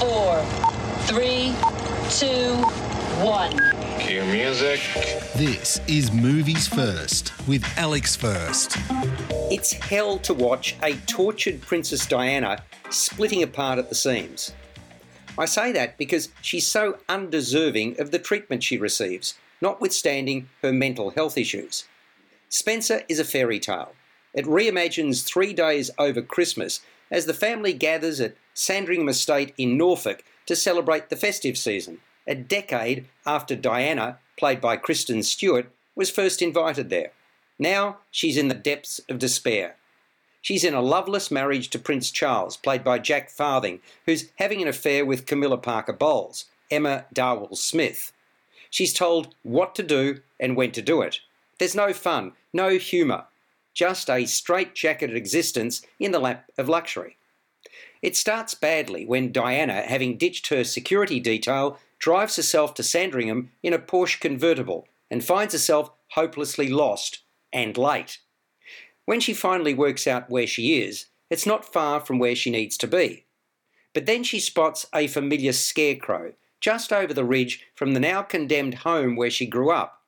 four, three, two, one. Cue music. This is Movies First with Alex First. It's hell to watch a tortured Princess Diana splitting apart at the seams. I say that because she's so undeserving of the treatment she receives, notwithstanding her mental health issues. Spencer is a fairy tale. It reimagines three days over Christmas as the family gathers at Sandringham Estate in Norfolk to celebrate the festive season, a decade after Diana, played by Kristen Stewart, was first invited there. Now she's in the depths of despair. She's in a loveless marriage to Prince Charles, played by Jack Farthing, who's having an affair with Camilla Parker Bowles, Emma Darwall Smith. She's told what to do and when to do it. There's no fun, no humour, just a straight-jacketed existence in the lap of luxury. It starts badly when Diana, having ditched her security detail, drives herself to Sandringham in a Porsche convertible and finds herself hopelessly lost and late. When she finally works out where she is, it's not far from where she needs to be. But then she spots a familiar scarecrow just over the ridge from the now condemned home where she grew up.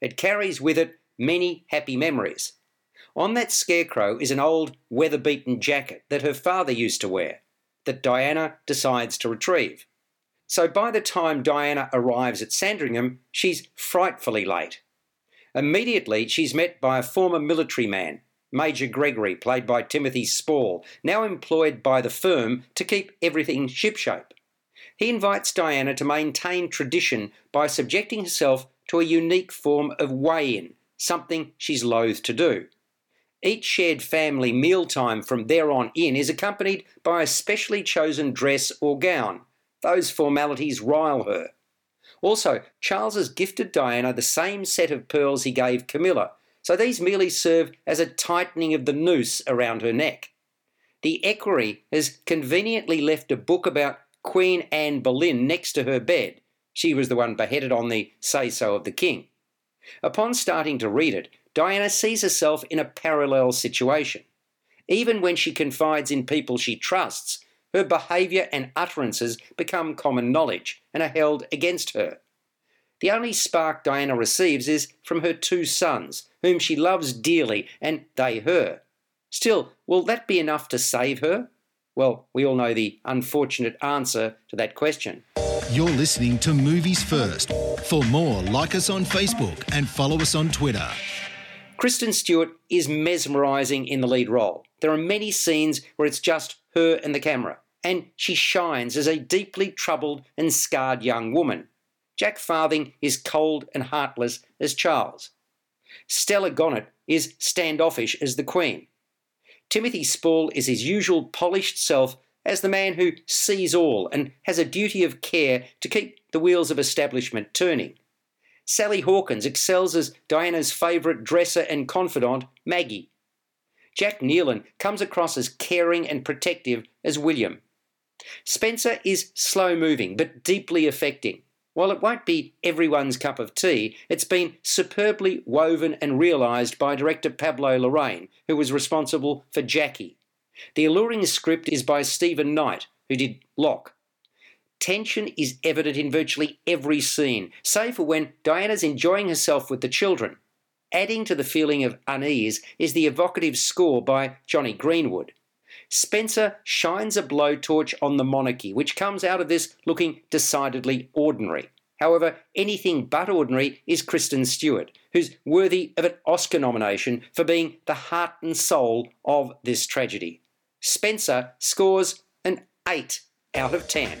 It carries with it many happy memories. On that scarecrow is an old weather beaten jacket that her father used to wear, that Diana decides to retrieve. So by the time Diana arrives at Sandringham, she's frightfully late. Immediately, she's met by a former military man, Major Gregory, played by Timothy Spall, now employed by the firm to keep everything shipshape. He invites Diana to maintain tradition by subjecting herself to a unique form of weigh in, something she's loath to do. Each shared family mealtime from there on in is accompanied by a specially chosen dress or gown. Those formalities rile her. Also, Charles has gifted Diana the same set of pearls he gave Camilla, so these merely serve as a tightening of the noose around her neck. The equerry has conveniently left a book about Queen Anne Boleyn next to her bed. She was the one beheaded on the say so of the king. Upon starting to read it, Diana sees herself in a parallel situation. Even when she confides in people she trusts, her behaviour and utterances become common knowledge and are held against her. The only spark Diana receives is from her two sons, whom she loves dearly, and they her. Still, will that be enough to save her? Well, we all know the unfortunate answer to that question. You're listening to Movies First. For more, like us on Facebook and follow us on Twitter. Kristen Stewart is mesmerising in the lead role. There are many scenes where it's just her and the camera, and she shines as a deeply troubled and scarred young woman. Jack Farthing is cold and heartless as Charles. Stella Gonet is standoffish as the Queen. Timothy Spall is his usual polished self as the man who sees all and has a duty of care to keep the wheels of establishment turning. Sally Hawkins excels as Diana's favourite dresser and confidant, Maggie. Jack Nielen comes across as caring and protective as William. Spencer is slow moving but deeply affecting. While it won't be everyone's cup of tea, it's been superbly woven and realised by director Pablo Larraín, who was responsible for Jackie. The alluring script is by Steven Knight, who did Locke. Tension is evident in virtually every scene, save for when Diana's enjoying herself with the children. Adding to the feeling of unease is the evocative score by Jonny Greenwood. Spencer shines a blowtorch on the monarchy, which comes out of this looking decidedly ordinary. However, anything but ordinary is Kristen Stewart, who's worthy of an Oscar nomination for being the heart and soul of this tragedy. Spencer scores an 8 out of 10.